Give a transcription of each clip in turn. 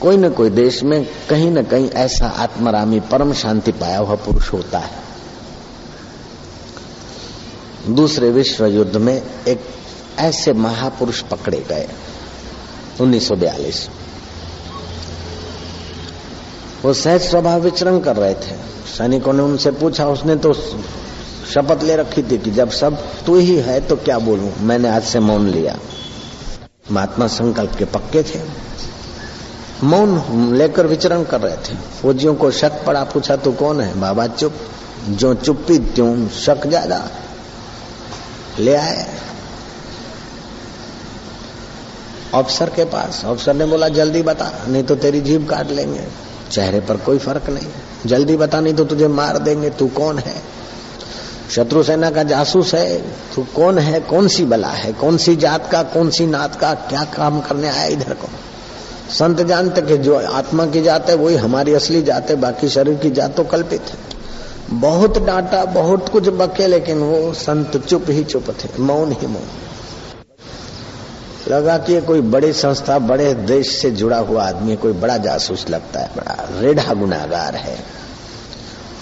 कोई न कोई देश में कहीं न कहीं ऐसा आत्मरामी परम शांति पाया हुआ पुरुष होता है। दूसरे विश्व युद्ध में एक ऐसे महापुरुष पकड़े गए 1942 वो सहज स्वभाव विचरण कर रहे थे। सैनिकों ने उनसे पूछा, उसने तो शपथ ले रखी थी कि जब सब तू ही है तो क्या बोलूँ? मैंने आज से मौन लिया। महात्मा संकल्प के पक्के थे। मौन लेकर विचरण कर रहे थे। फौजियों को शक पड़ा, पूछा, तू कौन है? बाबा, चुप। जो चुप्पी, त्यों शक ज़्यादा। ले आए। अफसर के पास? अफसर ने बोला, जल्दी बता, नहीं तो तेरी जीभ काट लेंगे। चेहरे पर कोई फ़र्क नहीं। जल्दी बता, नहीं तो तुझे मार देंगे। तू कौन है? शत्रु सेना का जासूस है। तू कौन है? कौन सी बला है? कौन सी जात का? कौन सी नात का? क्या काम करने आया इधर को? संत जानते कि जो आत्मा की जात है, वही हमारी असली जात है, बाकी शरीर की जात तो कल्पित है। बहुत डांटा, बहुत कुछ बके, लेकिन वो संत चुप ही चुप थे, मौन ही मौन। लगा कि कोई बड़ी संस्था, बड़े देश से जुड़ा हुआ आदमी कोई बड़ा जासूस लगता है, बड़ा रेढ़ा गुनागार है।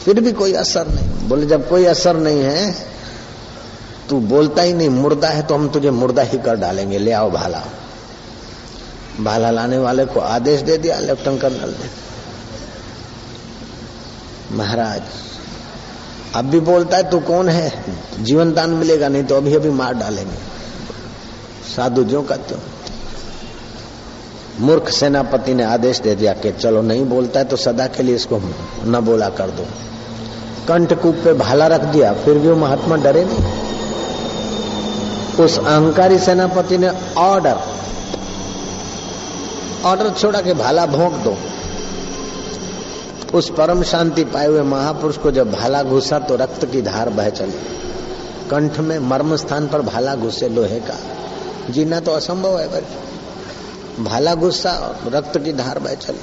फिर भी कोई असर नहीं। बोले, जब कोई असर नहीं है, तू बोलता ही नहीं, मुर्दा है तो हम तुझे मुर्दा ही कर डालेंगे, ले आओ भाला। भाला लाने वाले को आदेश दे दिया लेफ्टिनेंट कर्नल ने महाराज, अब भी बोलता है, तू कौन है? जीवन दान मिलेगा, नहीं तो अभी अभी मार डालेंगे। साधु जो का त्यों मूर्ख सेनापति ने आदेश दे दिया कि चलो, नहीं बोलता है तो सदा के लिए इसको न बोला कर दो। कंठकूप पे भाला रख दिया, फिर भी वो महात्मा डरे नहीं। उस अहंकारी सेनापति ने ऑर्डर ऑर्डर छोड़ा कि भाला भोंक दो। उस परम शांति पाए हुए महापुरुष को जब भाला घुसा तो रक्त की धार बह चली। कंठ में मर्म स्थान पर भाला घुसे लोहे का। जीना तो असंभव है भाई भाला गुस्सा रक्त की धार बह चली।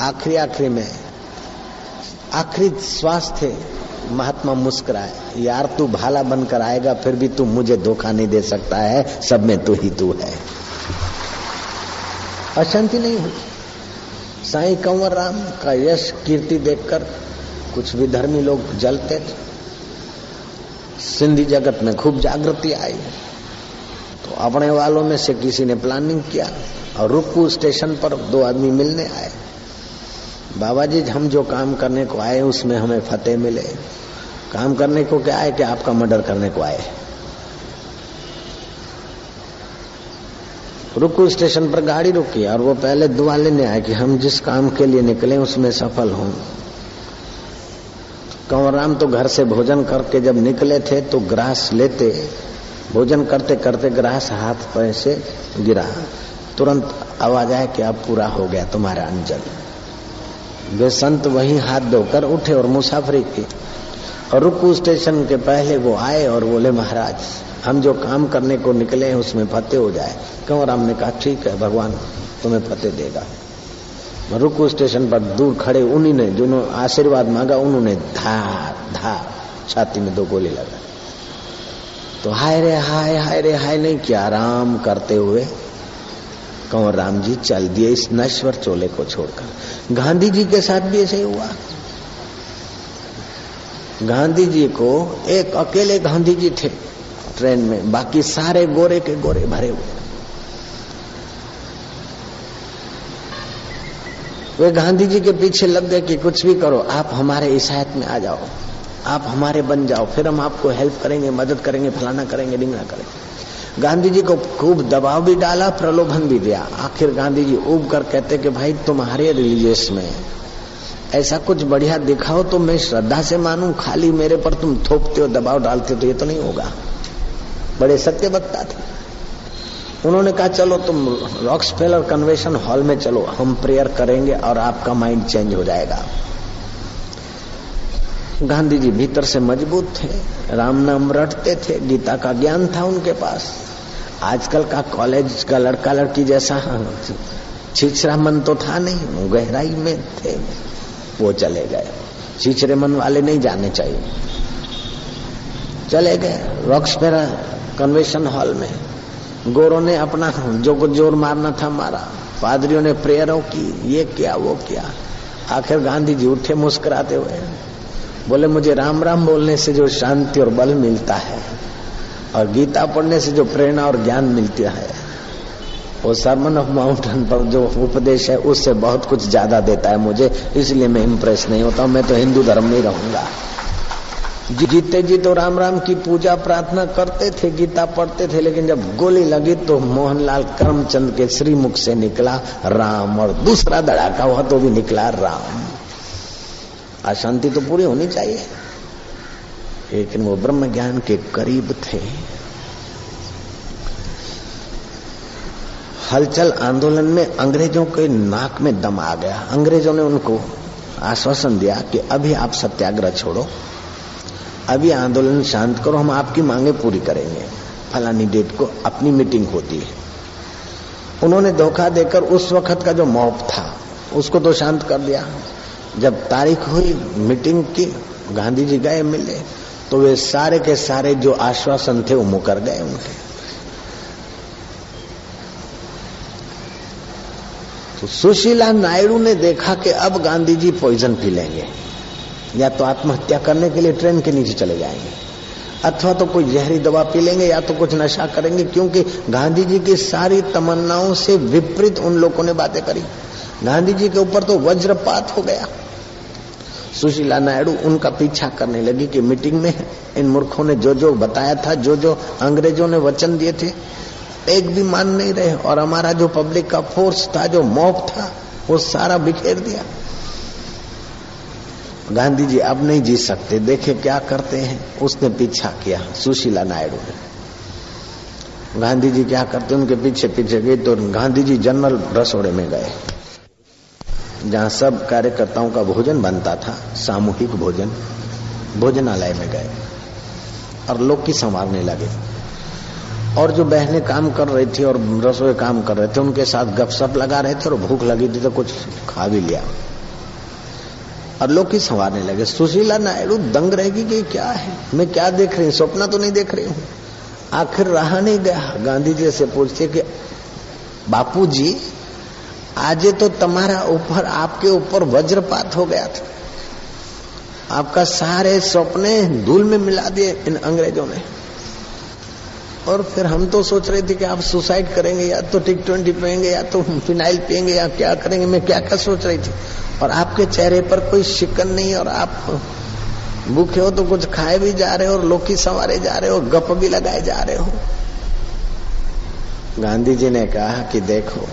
आखिरी आखिरी में, आखिरी श्वास थे महात्मा मुस्कुराए, यार तू भाला बनकर आएगा, फिर भी तू मुझे धोखा नहीं दे सकता है, सब में तू ही तू है। अशांति नहीं हुई साई कंवर राम का यश कीर्ति देखकर कुछ भी धर्मी लोग जलते थे। सिंधी जगत में खूब जागृति आई। तो अपने वालों में से किसी ने प्लानिंग किया और रुकू स्टेशन पर दो आदमी मिलने आए। बाबा जी हम जो काम करने को आए, उसमें हमें फतेह मिले। काम करने को क्या है कि आपका मर्डर करने को आए। रुकू स्टेशन पर गाड़ी रुकी और वो पहले दुआ लेने आए कि हम जिस काम के लिए निकले उसमें सफल हों। कंवर राम तो घर से भोजन करके जब निकले थे तो ग्रास लेते, भोजन करते करते ग्रास हाथ पैर से गिरा। तुरंत आवाज़ आया कि अब पूरा हो गया तुम्हारा अंजल वे संत वही हाथ धोकर उठे और मुसाफरी की। और रुकू स्टेशन के पहले वो आए और बोले, महाराज हम जो काम करने को निकले हैं, उसमें फतेह हो जाए। कंवर राम ने कहा, ठीक है, भगवान तुम्हें फतेह देगा। रुकू स्टेशन पर दूर खड़े उन्हीं ने जिन्होंने आशीर्वाद मांगा, उन्होंने धार धार, छाती में दो गोली लगा तो हाय रे, हाय हाय रे, हाय नहीं किया, आराम करते हुए कंवर राम जी, चल दिए इस नश्वर चोले को छोड़कर। गांधी जी के साथ भी ऐसे ही हुआ। गांधी जी को एक अकेले गांधी जी थे। ट्रेन में, बाकी सारे गोरे के गोरे भरे हुए। वे गांधी जी के पीछे लग गए कि कुछ भी करो, आप हमारे ईसायत में आ जाओ। आप हमारे बन जाओ, फिर हम आपको हेल्प करेंगे, मदद करेंगे, फलाना करेंगे डिंगना करेंगे। गांधी जी को खूब दबाव भी डाला, प्रलोभन भी दिया। आखिर गांधी जी उब कर कहते कि भाई, तुम्हारे रिलीजियस में ऐसा कुछ बढ़िया दिखाओ तो मैं श्रद्धा से मानूं, खाली मेरे पर तुम थोपते हो, दबाव डालते हो तो ये तो नहीं होगा। बड़े सत्य वक्ता थे। उन्होंने कहा, चलो तुम रॉक्स फेलर कन्वेंशन हॉल में चलो, हम प्रेयर करेंगे और आपका माइंड चेंज हो जाएगा। गांधी जी भीतर से मज़बूत थे, राम नाम रटते थे, गीता का ज्ञान था उनके पास। आजकल का कॉलेज का लड़का लड़की जैसा छिछरा मन तो था नहीं गहराई में थे, वो चले गए। छिछरे मन वाले नहीं जाने चाहिए। चले गए। रॉक्सपेरा कन्वेंशन हॉल में। गोरों ने अपना जो कुछ ज़ोर मारना था मारा। पादरियों ने प्रेयरों की, ये किया, वो किया। आखिर गांधी जी उठे मुस्कुराते हुए। बोले, मुझे राम राम बोलने से जो शांति और बल मिलता है और गीता पढ़ने से जो प्रेरणा और ज्ञान मिलता है, वो सरमन ऑफ़ माउंटेन पर जो उपदेश है, उससे बहुत कुछ ज़्यादा देता है मुझे। इसलिए मैं इम्प्रेस नहीं होता मैं तो हिंदू धर्म में रहूँगा। जीते जी तो राम राम की पूजा प्रार्थना करते थे, गीता पढ़ते थे, लेकिन जब गोली लगी तो मोहनलाल करमचंद के श्रीमुख से निकला राम और दूसरा धड़ाका हुआ तो भी निकला राम। अशांति तो पूरी होनी चाहिए। लेकिन वो ब्रह्म ज्ञान के करीब थे। हलचल आंदोलन में अंग्रेज़ों के नाक में दम आ गया। अंग्रेज़ों ने उनको आश्वासन दिया कि अभी आप सत्याग्रह छोड़ो। अभी आंदोलन शांत करो, हम आपकी मांगे पूरी करेंगे। फलानी डेट को अपनी मीटिंग होती है। उन्होंने धोखा देकर उस वक्त का जो मौप था, उसको तो शांत कर दिया। जब तारीख हुई, मीटिंग की, गांधी जी गए मिले तो वे सारे के सारे जो आश्वासन थे, वो मुकर गए उनके। तो सुशीला नायडू ने देखा कि अब गांधी जी पॉइजन पी लेंगे। या तो आत्महत्या करने के लिए ट्रेन के नीचे चले जाएँगे। अथवा तो कोई जहरी दवा पी लेंगे या तो कुछ नशा करेंगे, क्योंकि गांधी जी की सारी तमन्नाओं से विपरीत उन लोगों ने बातें करी। गांधी जी के ऊपर तो वज्रपात हो गया। सुशीला नायडू उनका पीछा करने लगी कि मीटिंग में इन मूर्खों ने जो जो बताया था जो जो अंग्रेज़ों ने वचन दिए थे, एक भी मान नहीं रहे। और हमारा जो पब्लिक का फोर्स था, जो मॉब था, वो सारा बिखेर दिया। गांधी जी अब नहीं जी सकते। देखे क्या करते हैं। उसने पीछा किया, सुशीला नायडू ने। गांधी जी क्या करते उनके पीछे पीछे गए तो गांधी जी जनरल रसोड़े में गए, जहाँ सब कार्यकर्ताओं का भोजन बनता था, सामूहिक भोजन, भोजनालय में गए, और लोग की संवारने लगे। और जो बहनें काम कर रही थी और रसोई काम कर रहे थे, उनके साथ गपशप लगा रहे थे और भूख लगी थी तो कुछ खा भी लिया। और लोग की संवारने लगे, सुशीला नायडू दंग रहेगी कि क्या है? मैं क्या देख रही हूँ? सपना तो नहीं देख रही हूँ। आखिर रहा नहीं गया। गांधी जी से पूछते कि बापू जी आज तो तुम्हारा ऊपर, आपके ऊपर वज्रपात हो गया था। आपका सारे सपने धूल में मिला दिए इन अंग्रेज़ों ने। और फिर हम तो सोच रहे थे कि आप सुसाइड करेंगे, या तो टिक ट्वेंटी पियेंगे, या तो फिनाइल पियेंगे, या क्या करेंगे, मैं क्या क्या सोच रही थी। और आपके चेहरे पर कोई शिकन नहीं, और आप भूखे हो तो कुछ खाए भी जा रहे हो, और लोकी संवारे जा रहे हो गप भी लगाए जा रहे हो। गांधी जी ने कहा कि देखो,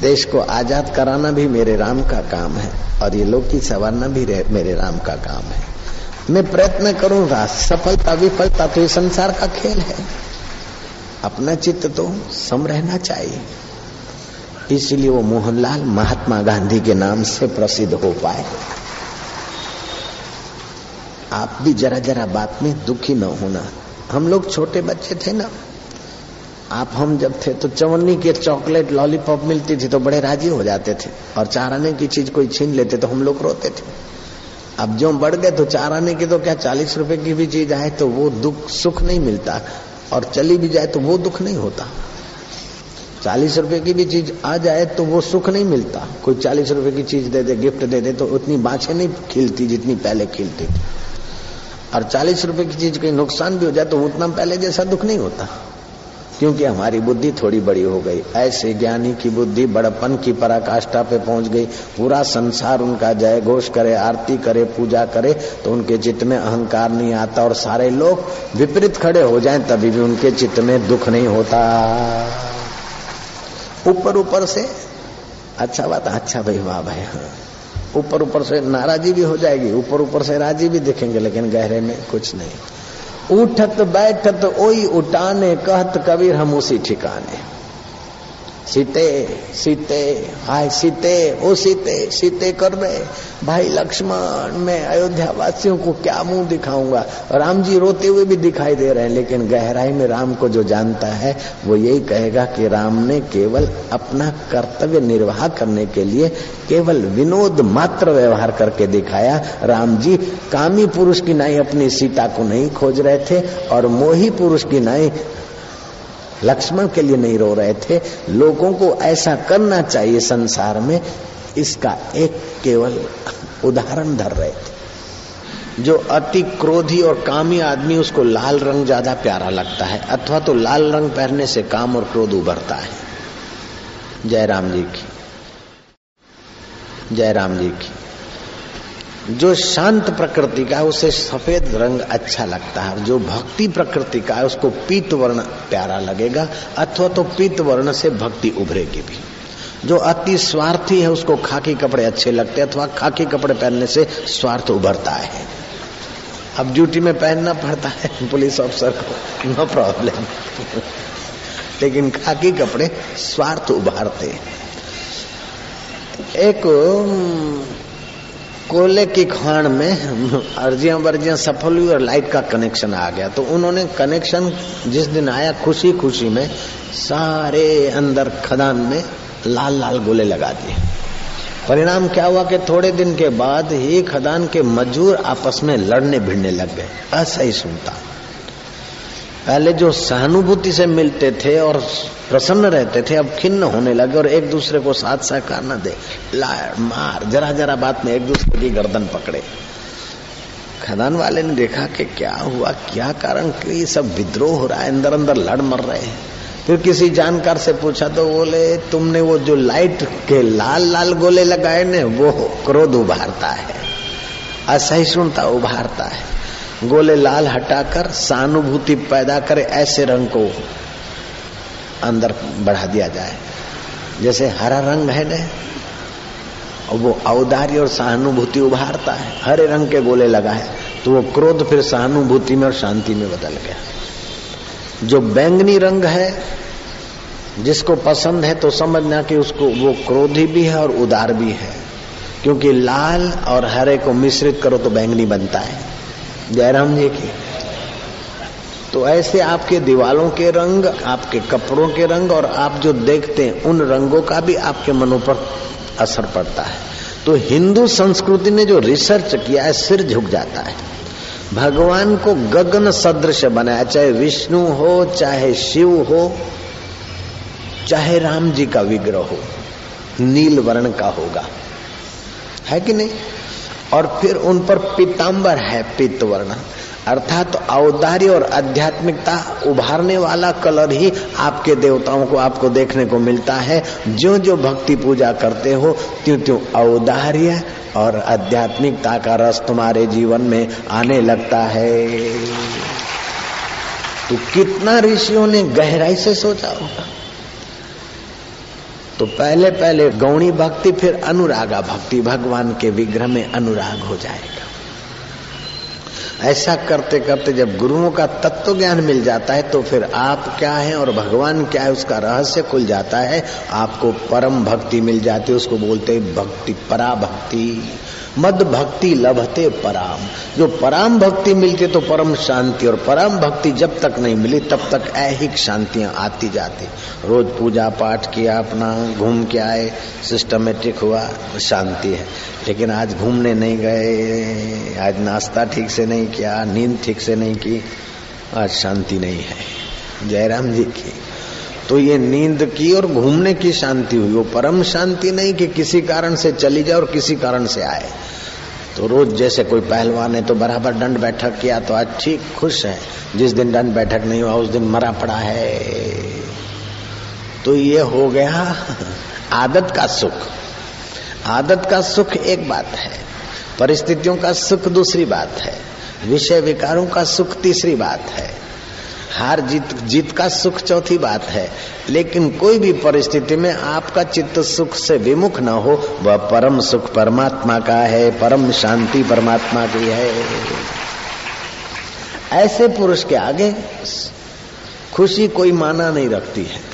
देश को आज़ाद कराना भी मेरे राम का काम है, और ये लोकी संवारना भी मेरे राम का काम है। मैं प्रयत्न करूँगा, सफलता, विफलता तो ये संसार का खेल है। अपना चित्त तो सम रहना चाहिए। इसलिए वो मोहनलाल महात्मा गांधी के नाम से प्रसिद्ध हो पाए। आप भी जरा जरा बात में दुखी न होना। हम लोग छोटे बच्चे थे ना। आप हम जब थे तो चवन्नी के चॉकलेट, लॉलीपॉप मिलती थी तो बड़े राज़ी हो जाते थे। और चार आने की चीज़ कोई छीन लेते तो हम लोग रोते थे। अब जो बढ़ गए तो चार आने की तो क्या चालीस रुपए की भी चीज़ आए तो वो दुख सुख नहीं मिलता। और चली भी जाए तो वो दुख नहीं होता। चालीस रुपए की भी चीज़ आ जाए तो वो सुख नहीं मिलता। कोई चालीस रुपए की चीज़ दे दे, गिफ्ट दे दे तो उतनी बाछे नहीं खिलती जितनी पहले खिलती। और चालीस रुपए की चीज़ कहीं नुकसान भी हो जाए तो उतना पहले जैसा दुख नहीं होता। क्योंकि हमारी बुद्धि थोड़ी बड़ी हो गई। ऐसे ज्ञानी की बुद्धि बड़पन की पराकाष्ठा पे पहुँच गई। पूरा संसार उनका जय घोष करे, आरती करे, पूजा करे तो उनके चित्त में अहंकार नहीं आता और सारे लोग विपरीत खड़े हो जाएँ, तभी भी उनके चित्त में दुख नहीं होता। ऊपर ऊपर से अच्छा बात अच्छा भाई वाह भाई हाँ। ऊपर ऊपर से नाराजी भी हो जाएगी, ऊपर ऊपर से राज़ी भी दिखेंगे, लेकिन गहरे में कुछ नहीं। उठत बैठत ओई उठाने कहत कबीर हम उसी ठिकाने। सीते सीते, हाय सीते, ओ सीते सीते कर रहे भाई लक्ष्मण, मैं अयोध्या वासियों को क्या मुँह दिखाऊँगा? राम जी रोते हुए भी दिखाई दे रहे हैं, लेकिन गहराई में राम को जो जानता है, वो यही कहेगा कि राम ने केवल अपना कर्तव्य निर्वाह करने के लिए केवल विनोद मात्र व्यवहार करके दिखाया। राम जी कामी पुरुष की नाई अपनी सीता को नहीं खोज रहे थे, और मोही पुरुष की नाई लक्ष्मण के लिए नहीं रो रहे थे। लोगों को ऐसा करना चाहिए संसार में। इसका एक केवल उदाहरण धर रहे थे। जो अति क्रोधी और कामी आदमी, उसको लाल रंग ज़्यादा प्यारा लगता है, अथवा तो लाल रंग पहनने से काम और क्रोध उभरता है। जयराम जी की। जयराम जी की। जो शांत प्रकृति का है, उसे सफ़ेद रंग अच्छा लगता है। जो भक्ति प्रकृति का है, उसको पीत वर्ण प्यारा लगेगा, अथवा तो पीत वर्ण से भक्ति उभरेगी भी। जो अति स्वार्थी है, उसको खाकी कपड़े अच्छे लगते हैं, अथवा खाकी कपड़े पहनने से स्वार्थ उभरता है। अब ड्यूटी में पहनना पड़ता है, पुलिस ऑफिसर को, नो प्रॉब्लम। लेकिन खाकी कपड़े स्वार्थ उभारते एक कोयले की खान में अर्जियाँ वर्जियाँ सफल हुई और लाइट का कनेक्शन आ गया। तो उन्होंने कनेक्शन जिस दिन आया खुशी खुशी में सारे अंदर खदान में लाल लाल गोले लगा दिए। परिणाम क्या हुआ कि थोड़े दिन के बाद ही खदान के मजदूर आपस में लड़ने भिड़ने लग गए। ऐसा ही सुनता पहले जो सहानुभूति से मिलते थे और प्रसन्न रहते थे, अब खिन्न होने लगे और एक दूसरे को साथ सहकार न दे। लार, मार, जरा जरा बात में एक दूसरे की गर्दन पकड़े। खदान वाले ने देखा कि क्या हुआ, क्या कारण कि सब विद्रोह हो रहा है, अंदर अंदर लड़ मर रहे हैं। फिर किसी जानकार से पूछा तो बोले, तुमने वो जो लाइट के लाल लाल गोले लगाए ने, वो क्रोध उभारता है, असहिष्णुता उभारता है। गोले लाल हटाकर, सहानुभूति पैदा करे, ऐसे रंग को अंदर बढ़ा दिया जाए। जैसे हरा रंग है ना वो औदार्य और सहानुभूति उभारता है। हरे रंग के गोले लगाए तो वो क्रोध फिर सहानुभूति में और शांति में बदल गया। जो बैंगनी रंग है, जिसको पसंद है तो समझना कि उसको, वो क्रोधी भी है और उदार भी है। क्योंकि लाल और हरे को मिश्रित करो तो बैंगनी बनता है। जयराम जी की। तो ऐसे आपके दीवालों के रंग, आपके कपड़ों के रंग और आप जो देखते हैं, उन रंगों का भी आपके मनों पर असर पड़ता है। तो हिंदू संस्कृति ने जो रिसर्च किया है, सिर झुक जाता है। भगवान को गगन सदृश बनाया, चाहे विष्णु हो, चाहे शिव हो, चाहे राम जी का विग्रह हो, नील वर्ण का होगा। है कि नहीं? और फिर उन पर पीताम्बर है पित्त वर्ण। अर्थात तो औदार्य और आध्यात्मिकता उभारने वाला कलर ही आपके देवताओं को, आपको देखने को मिलता है। जो जो भक्ति पूजा करते हो त्यों त्यों औदार्य और आध्यात्मिकता का रस तुम्हारे जीवन में आने लगता है। तो कितना ऋषियों ने गहराई से सोचा होगा। तो पहले पहले गौणी भक्ति, फिर अनुरागा भक्ति। भगवान के विग्रह में अनुराग हो जाएगा। ऐसा करते करते जब गुरुओं का तत्व ज्ञान मिल जाता है तो फिर आप क्या है और भगवान क्या है, उसका रहस्य खुल जाता है। आपको परम भक्ति मिल जाती है, उसको बोलते हैं भक्ति परा भक्ति मद भक्ति लभते पराम। जो पराम भक्ति मिलती तो परम शांति, और परम भक्ति जब तक नहीं मिली, तब तक ऐहिक शांतियाँ आती जाती। रोज पूजा पाठ किया अपना, घूम के आए सिस्टमेटिक हुआ, शांति है। लेकिन आज घूमने नहीं गए, आज नाश्ता ठीक से नहीं किया, नींद ठीक से नहीं की, आज शांति नहीं है। जयराम जी की। तो ये नींद की और घूमने की शांति हुई। वो परम शांति नहीं कि किसी कारण से चली जाए और किसी कारण से आए। तो रोज जैसे कोई पहलवान है तो बराबर दंड बैठक किया तो आज ठीक खुश है। जिस दिन दंड बैठक नहीं हुआ, उस दिन मरा पड़ा है। तो ये हो गया आदत का सुख। आदत का सुख एक बात है, परिस्थितियों का सुख दूसरी बात है। विषय विकारों का सुख तीसरी बात है। हार जीत जीत का सुख चौथी बात है। लेकिन कोई भी परिस्थिति में आपका चित्त सुख से विमुख न हो, वह परम सुख परमात्मा का है, परम शांति परमात्मा की है। ऐसे पुरुष के आगे खुशी कोई माना नहीं रखती है।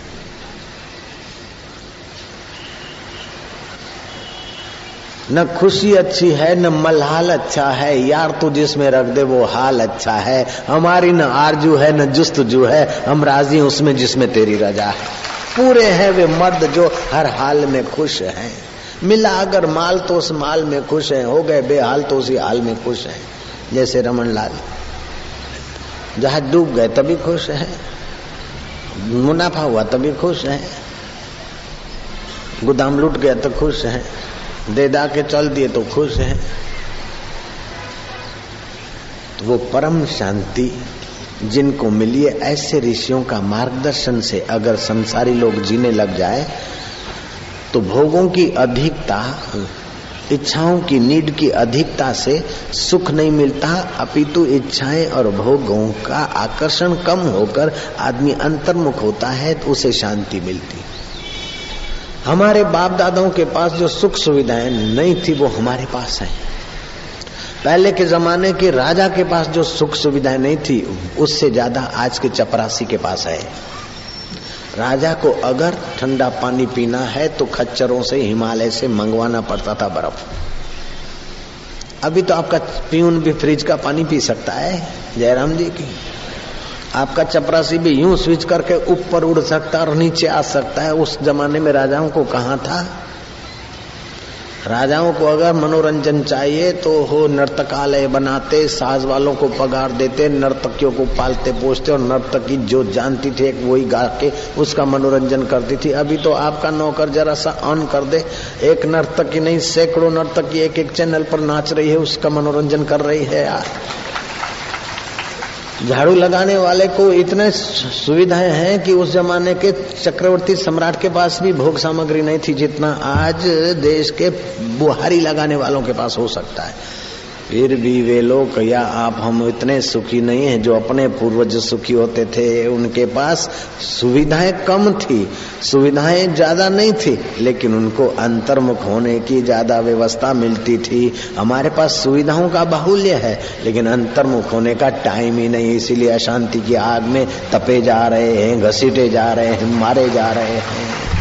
न खुशी अच्छी है, न मलहाल अच्छा है। यार तू जिसमें रख दे, वो हाल अच्छा है। हमारी न आरज़ू है, न जुस्त जुस्तजू है। हम राज़ी उसमें जिसमें तेरी रजा है। पूरे हैं वे मर्द जो हर हाल में खुश हैं। मिला अगर माल तो उस माल में खुश है। हो गए बेहाल तो उसी हाल में खुश है। जैसे रमन लाल। जहाज़ डूब गए तभी खुश है। मुनाफा हुआ तभी खुश है। गोदाम लूट गया तो खुश है। दे दा के चल दिए तो खुश है। तो वो परम शांति जिनको मिली है ऐसे ऋषियों का मार्गदर्शन से अगर संसारी लोग जीने लग जाए तो भोगों की अधिकता, इच्छाओं की नीड की अधिकता से सुख नहीं मिलता, अपितु इच्छाएँ और भोगों का आकर्षण कम होकर आदमी अंतर्मुख होता है तो उसे शांति मिलती। हमारे बाप दादाओं के पास जो सुख सुविधाएँ नहीं थी, वो हमारे पास है। पहले के जमाने के राजा के पास जो सुख सुविधाएँ नहीं थी, उससे ज़्यादा आज के चपरासी के पास है। राजा को अगर ठंडा पानी पीना है तो खच्चरों से, हिमालय से मंगवाना पड़ता था बर्फ़। अभी तो आपका पीऊन भी फ्रिज का पानी पी सकता है, जयराम जी की। आपका चपरासी भी यूँ स्विच करके ऊपर उड़ सकता और नीचे आ सकता है। उस जमाने में राजाओं को कहा था? राजाओं को अगर मनोरंजन चाहिए तो हो नर्तकालय बनाते, साज वालों को पगार देते, नर्तकियों को पालते पोसते और नर्तकी जो जानती थी एक वही गा के उसका मनोरंजन करती थी। अभी तो आपका नौकर जरा सा ऑन कर दे। एक नर्तकी नहीं, सैकड़ों नर्तकी एक एक चैनल पर नाच रही है, उसका मनोरंजन कर रही है यार। झाड़ू लगाने वाले को इतने सुविधाएँ हैं कि उस जमाने के चक्रवर्ती सम्राट के पास भी भोग सामग्री नहीं थी जितना आज देश के बुहारी लगाने वालों के पास हो सकता है। फिर भी वे लोग, या आप, हम इतने सुखी नहीं हैं जो अपने पूर्वज सुखी होते थे। उनके पास सुविधाएँ कम थी, सुविधाएँ ज़्यादा नहीं थी, लेकिन उनको अंतर्मुख होने की ज़्यादा व्यवस्था मिलती थी। हमारे पास सुविधाओं का बाहुल्य है, लेकिन अंतर्मुख होने का टाइम ही नहीं। इसीलिए अशांति की आग में तपे जा रहे हैं, घसीटे जा रहे हैं, मारे जा रहे हैं।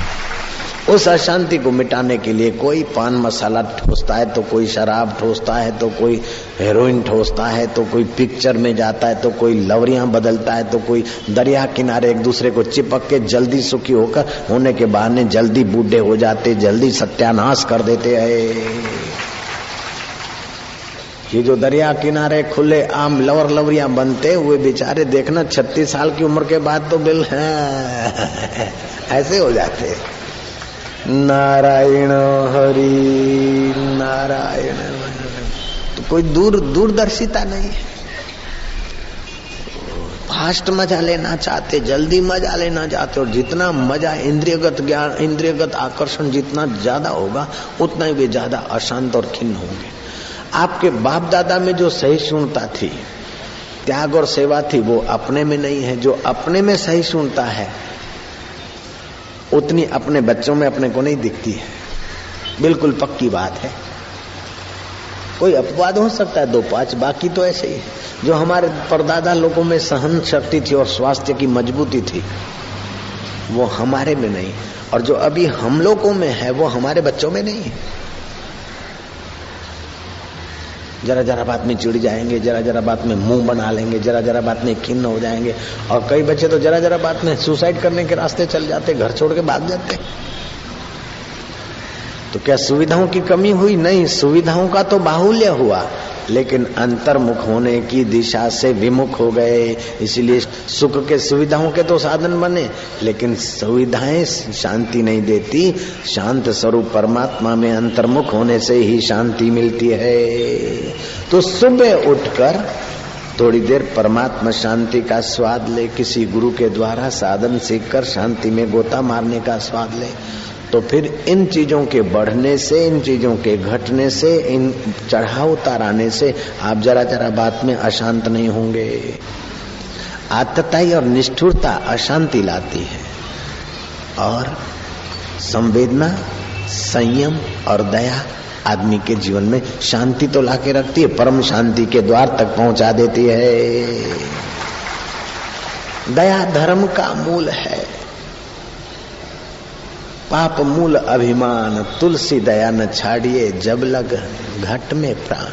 उस अशांति को मिटाने के लिए कोई पान मसाला ठोसता है तो कोई शराब ठोसता है तो कोई हेरोइन ठोसता है तो कोई पिक्चर में जाता है तो कोई लवरियाँ बदलता है तो कोई दरिया किनारे एक दूसरे को चिपक के जल्दी सुखी होकर होने के बहाने जल्दी बूढ़े हो जाते, जल्दी सत्यानाश कर देते हैं। ये जो दरिया किनारे खुले आम लवर लवरिया बनते हुए बेचारे देखना छत्तीस साल की उम्र के बाद तो बिल ऐसे हो जाते नारायण हरि, नारायण तो कोई दूर, दूरदर्शिता नहीं है। फास्ट मज़ा लेना चाहते, जल्दी मज़ा लेना चाहते, और जितना मज़ा इंद्रियगत ज्ञान, इंद्रियगत आकर्षण जितना ज़्यादा होगा, उतना ही वे ज़्यादा अशांत और खिन्न होंगे। आपके बाप दादा में जो सहिष्णुता थी, त्याग और सेवा थी, वो अपने में नहीं है। जो अपने में सहिष्णुता है उतनी अपने बच्चों में अपने को नहीं दिखती है। बिल्कुल पक्की बात है। कोई अपवाद हो सकता है, दो पाँच, बाकी तो ऐसे ही जो हमारे परदादा लोगों में सहन शक्ति थी और स्वास्थ्य की मजबूती थी, वो हमारे में नहीं। और जो अभी हम लोगों में है, वो हमारे बच्चों में नहीं है। जरा जरा बात में चिड़ जाएँगे, जरा जरा बात में मुँह बना लेंगे, जरा जरा बात में खिन्न हो जाएँगे। और कई बच्चे तो जरा जरा बात में सुसाइड करने के रास्ते चल जाते, घर छोड़ के भाग जाते। तो क्या सुविधाओं की कमी हुई? नहीं, सुविधाओं का तो बाहुल्य हुआ, लेकिन अंतर्मुख होने की दिशा से विमुख हो गए। इसलिए सुख के सुविधाओं के तो साधन बने, लेकिन सुविधाएँ शांति नहीं देती। शांत स्वरूप परमात्मा में अंतर्मुख होने से ही शांति मिलती है। तो सुबह उठकर थोड़ी देर परमात्मा शांति का स्वाद ले, किसी गुरु के द्वारा साधन सीखकर शांति में गोता मारने का स्वाद ले। तो फिर इन चीज़ों के बढ़ने से, इन चीज़ों के घटने से, इन चढ़ाव उतार आने से आप जरा जरा बात में अशांत नहीं होंगे। आतताई और निष्ठुरता अशांति लाती है। और संवेदना, संयम और दया आदमी के जीवन में शांति तो लाके रखती है, परम शांति के द्वार तक पहुँचा देती है। दया धर्म का मूल है। पाप मूल अभिमान, तुलसी दया न छाड़िए, जब लग घट में प्राण।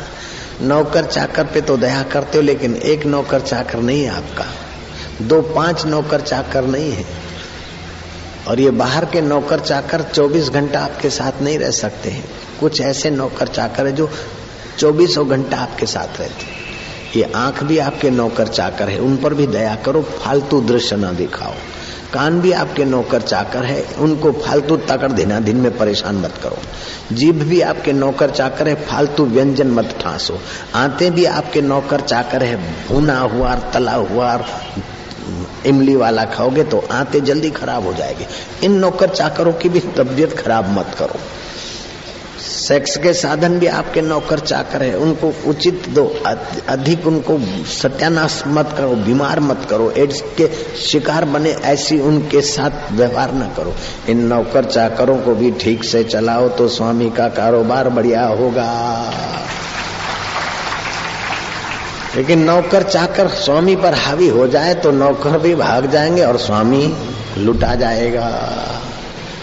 नौकर चाकर पे तो दया करते हो, लेकिन एक नौकर चाकर नहीं है आपका। दो पाँच नौकर चाकर नहीं है। और ये बाहर के नौकर चाकर 24 घंटा आपके साथ नहीं रह सकते हैं। कुछ ऐसे नौकर चाकर है जो चौबीसों घंटा आपके साथ रहते हैं। ये आँख भी आपके नौकर चाकर है। उन पर भी दया करो, फालतू दृश्य न दिखाओ। कान भी आपके नौकर चाकर है, उनको फालतू तकड़ देना, दिन में परेशान मत करो। जीभ भी आपके नौकर चाकर है, फालतू व्यंजन मत ठांसो। आते भी आपके नौकर चाकर है, भुना हुआ तला हुआ इमली वाला खाओगे तो आते जल्दी खराब हो जाएगी। इन नौकर चाकरों की भी तबियत खराब मत करो। सेक्स के साधन भी आपके नौकर चाकर है। उनको उचित दो अधिक उनको सत्यानाश मत करो, बीमार मत करो, एड्स के शिकार बने ऐसी उनके साथ व्यवहार न करो। इन नौकर चाकरों को भी ठीक से चलाओ तो स्वामी का कारोबार बढ़िया होगा। लेकिन नौकर चाकर स्वामी पर हावी हो जाए तो नौकर भी भाग जाएँगे और स्वामी लुटा जाएगा।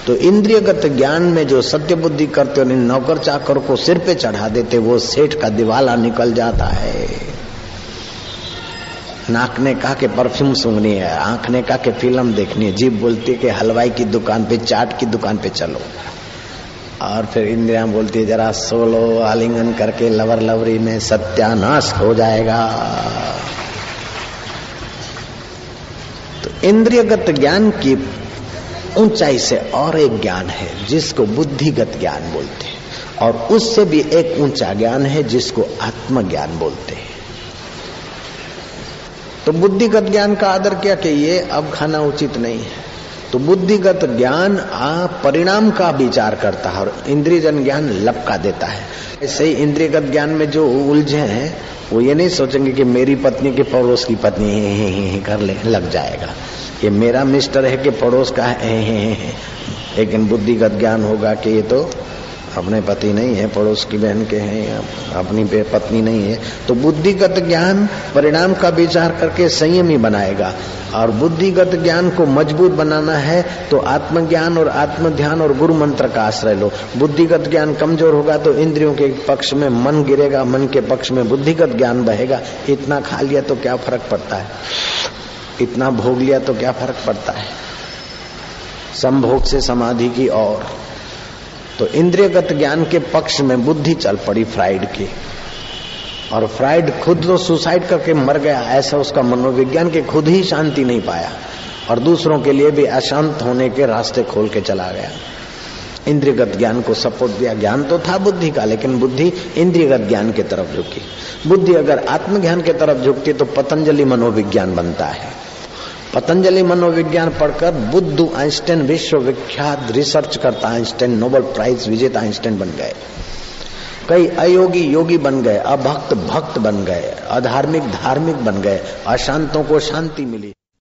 तो इंद्रियगत ज्ञान में जो सत्य बुद्धि करते हो नौकर चाकर को सिर पे चढ़ा देते, वो सेठ का दिवाला निकल जाता है। नाक ने कहा कि परफ्यूम सूंघनी है, आँख ने कहा कि फ़िल्म देखनी है, जीप बोलती है कि हलवाई की दुकान पे, चाट की दुकान पे चलो। और फिर इंद्रिया बोलती है, जरा सोलो आलिंगन करके लवर लवरी में सत्यानाश हो जाएगा। तो इंद्रियगत ज्ञान की ऊंचाई से और एक ज्ञान है, जिसको बुद्धिगत ज्ञान बोलते हैं। और उससे भी एक ऊँचा ज्ञान है, जिसको आत्मज्ञान बोलते हैं। तो बुद्धिगत ज्ञान का आदर क्या कि अब खाना उचित नहीं है। तो बुद्धिगत ज्ञान आ परिणाम का विचार करता है और इंद्रियजन ज्ञान लपका देता है। ऐसे ही इंद्रियगत ज्ञान में जो उलझे हैं वो ये नहीं सोचेंगे कि मेरी पत्नी के पड़ोस की पत्नी है, है, है, है कर ले लग जाएगा। ये मेरा मिस्टर है कि पड़ोस का है, लेकिन बुद्धिगत ज्ञान होगा कि ये तो अपने पति नहीं है, पड़ोस की बहन के हैं अपनी पत्नी नहीं है तो बुद्धिगत ज्ञान परिणाम का विचार करके संयमी बनाएगा। और बुद्धिगत ज्ञान को मज़बूत बनाना है तो आत्मज्ञान और आत्म ध्यान और गुरु मंत्र का आश्रय लो। बुद्धिगत ज्ञान कमज़ोर होगा तो इंद्रियों के पक्ष में मन गिरेगा, मन के पक्ष में बुद्धिगत ज्ञान बहेगा। इतना खा लिया तो क्या फ़र्क पड़ता है? इतना भोग लिया तो क्या फ़र्क पड़ता है? संभोग से समाधि की और तो इंद्रियगत ज्ञान के पक्ष में बुद्धि चल पड़ी फ्राइड की। और फ्राइड खुद तो सुसाइड करके मर गया, ऐसा उसका मनोविज्ञान के खुद ही शांति नहीं पाया और दूसरों के लिए भी अशांत होने के रास्ते खोल के चला गया। इंद्रियगत ज्ञान को सपोर्ट दिया। ज्ञान तो था बुद्धि का, लेकिन बुद्धि इंद्रियगत ज्ञान की तरफ़ झुकी। बुद्धि अगर आत्मज्ञान की तरफ़ झुकती तो पतंजलि मनोविज्ञान बनता है। पतंजलि मनोविज्ञान पढ़कर बुद्ध आइंस्टाइन विश्व विख्यात रिसर्च करता आइंस्टाइन नोबल प्राइज विजेता आइंस्टाइन बन गए। कई अयोगी योगी बन गए, अभक्त भक्त बन गए, अधार्मिक धार्मिक बन गए, अशांतों को शांति मिली।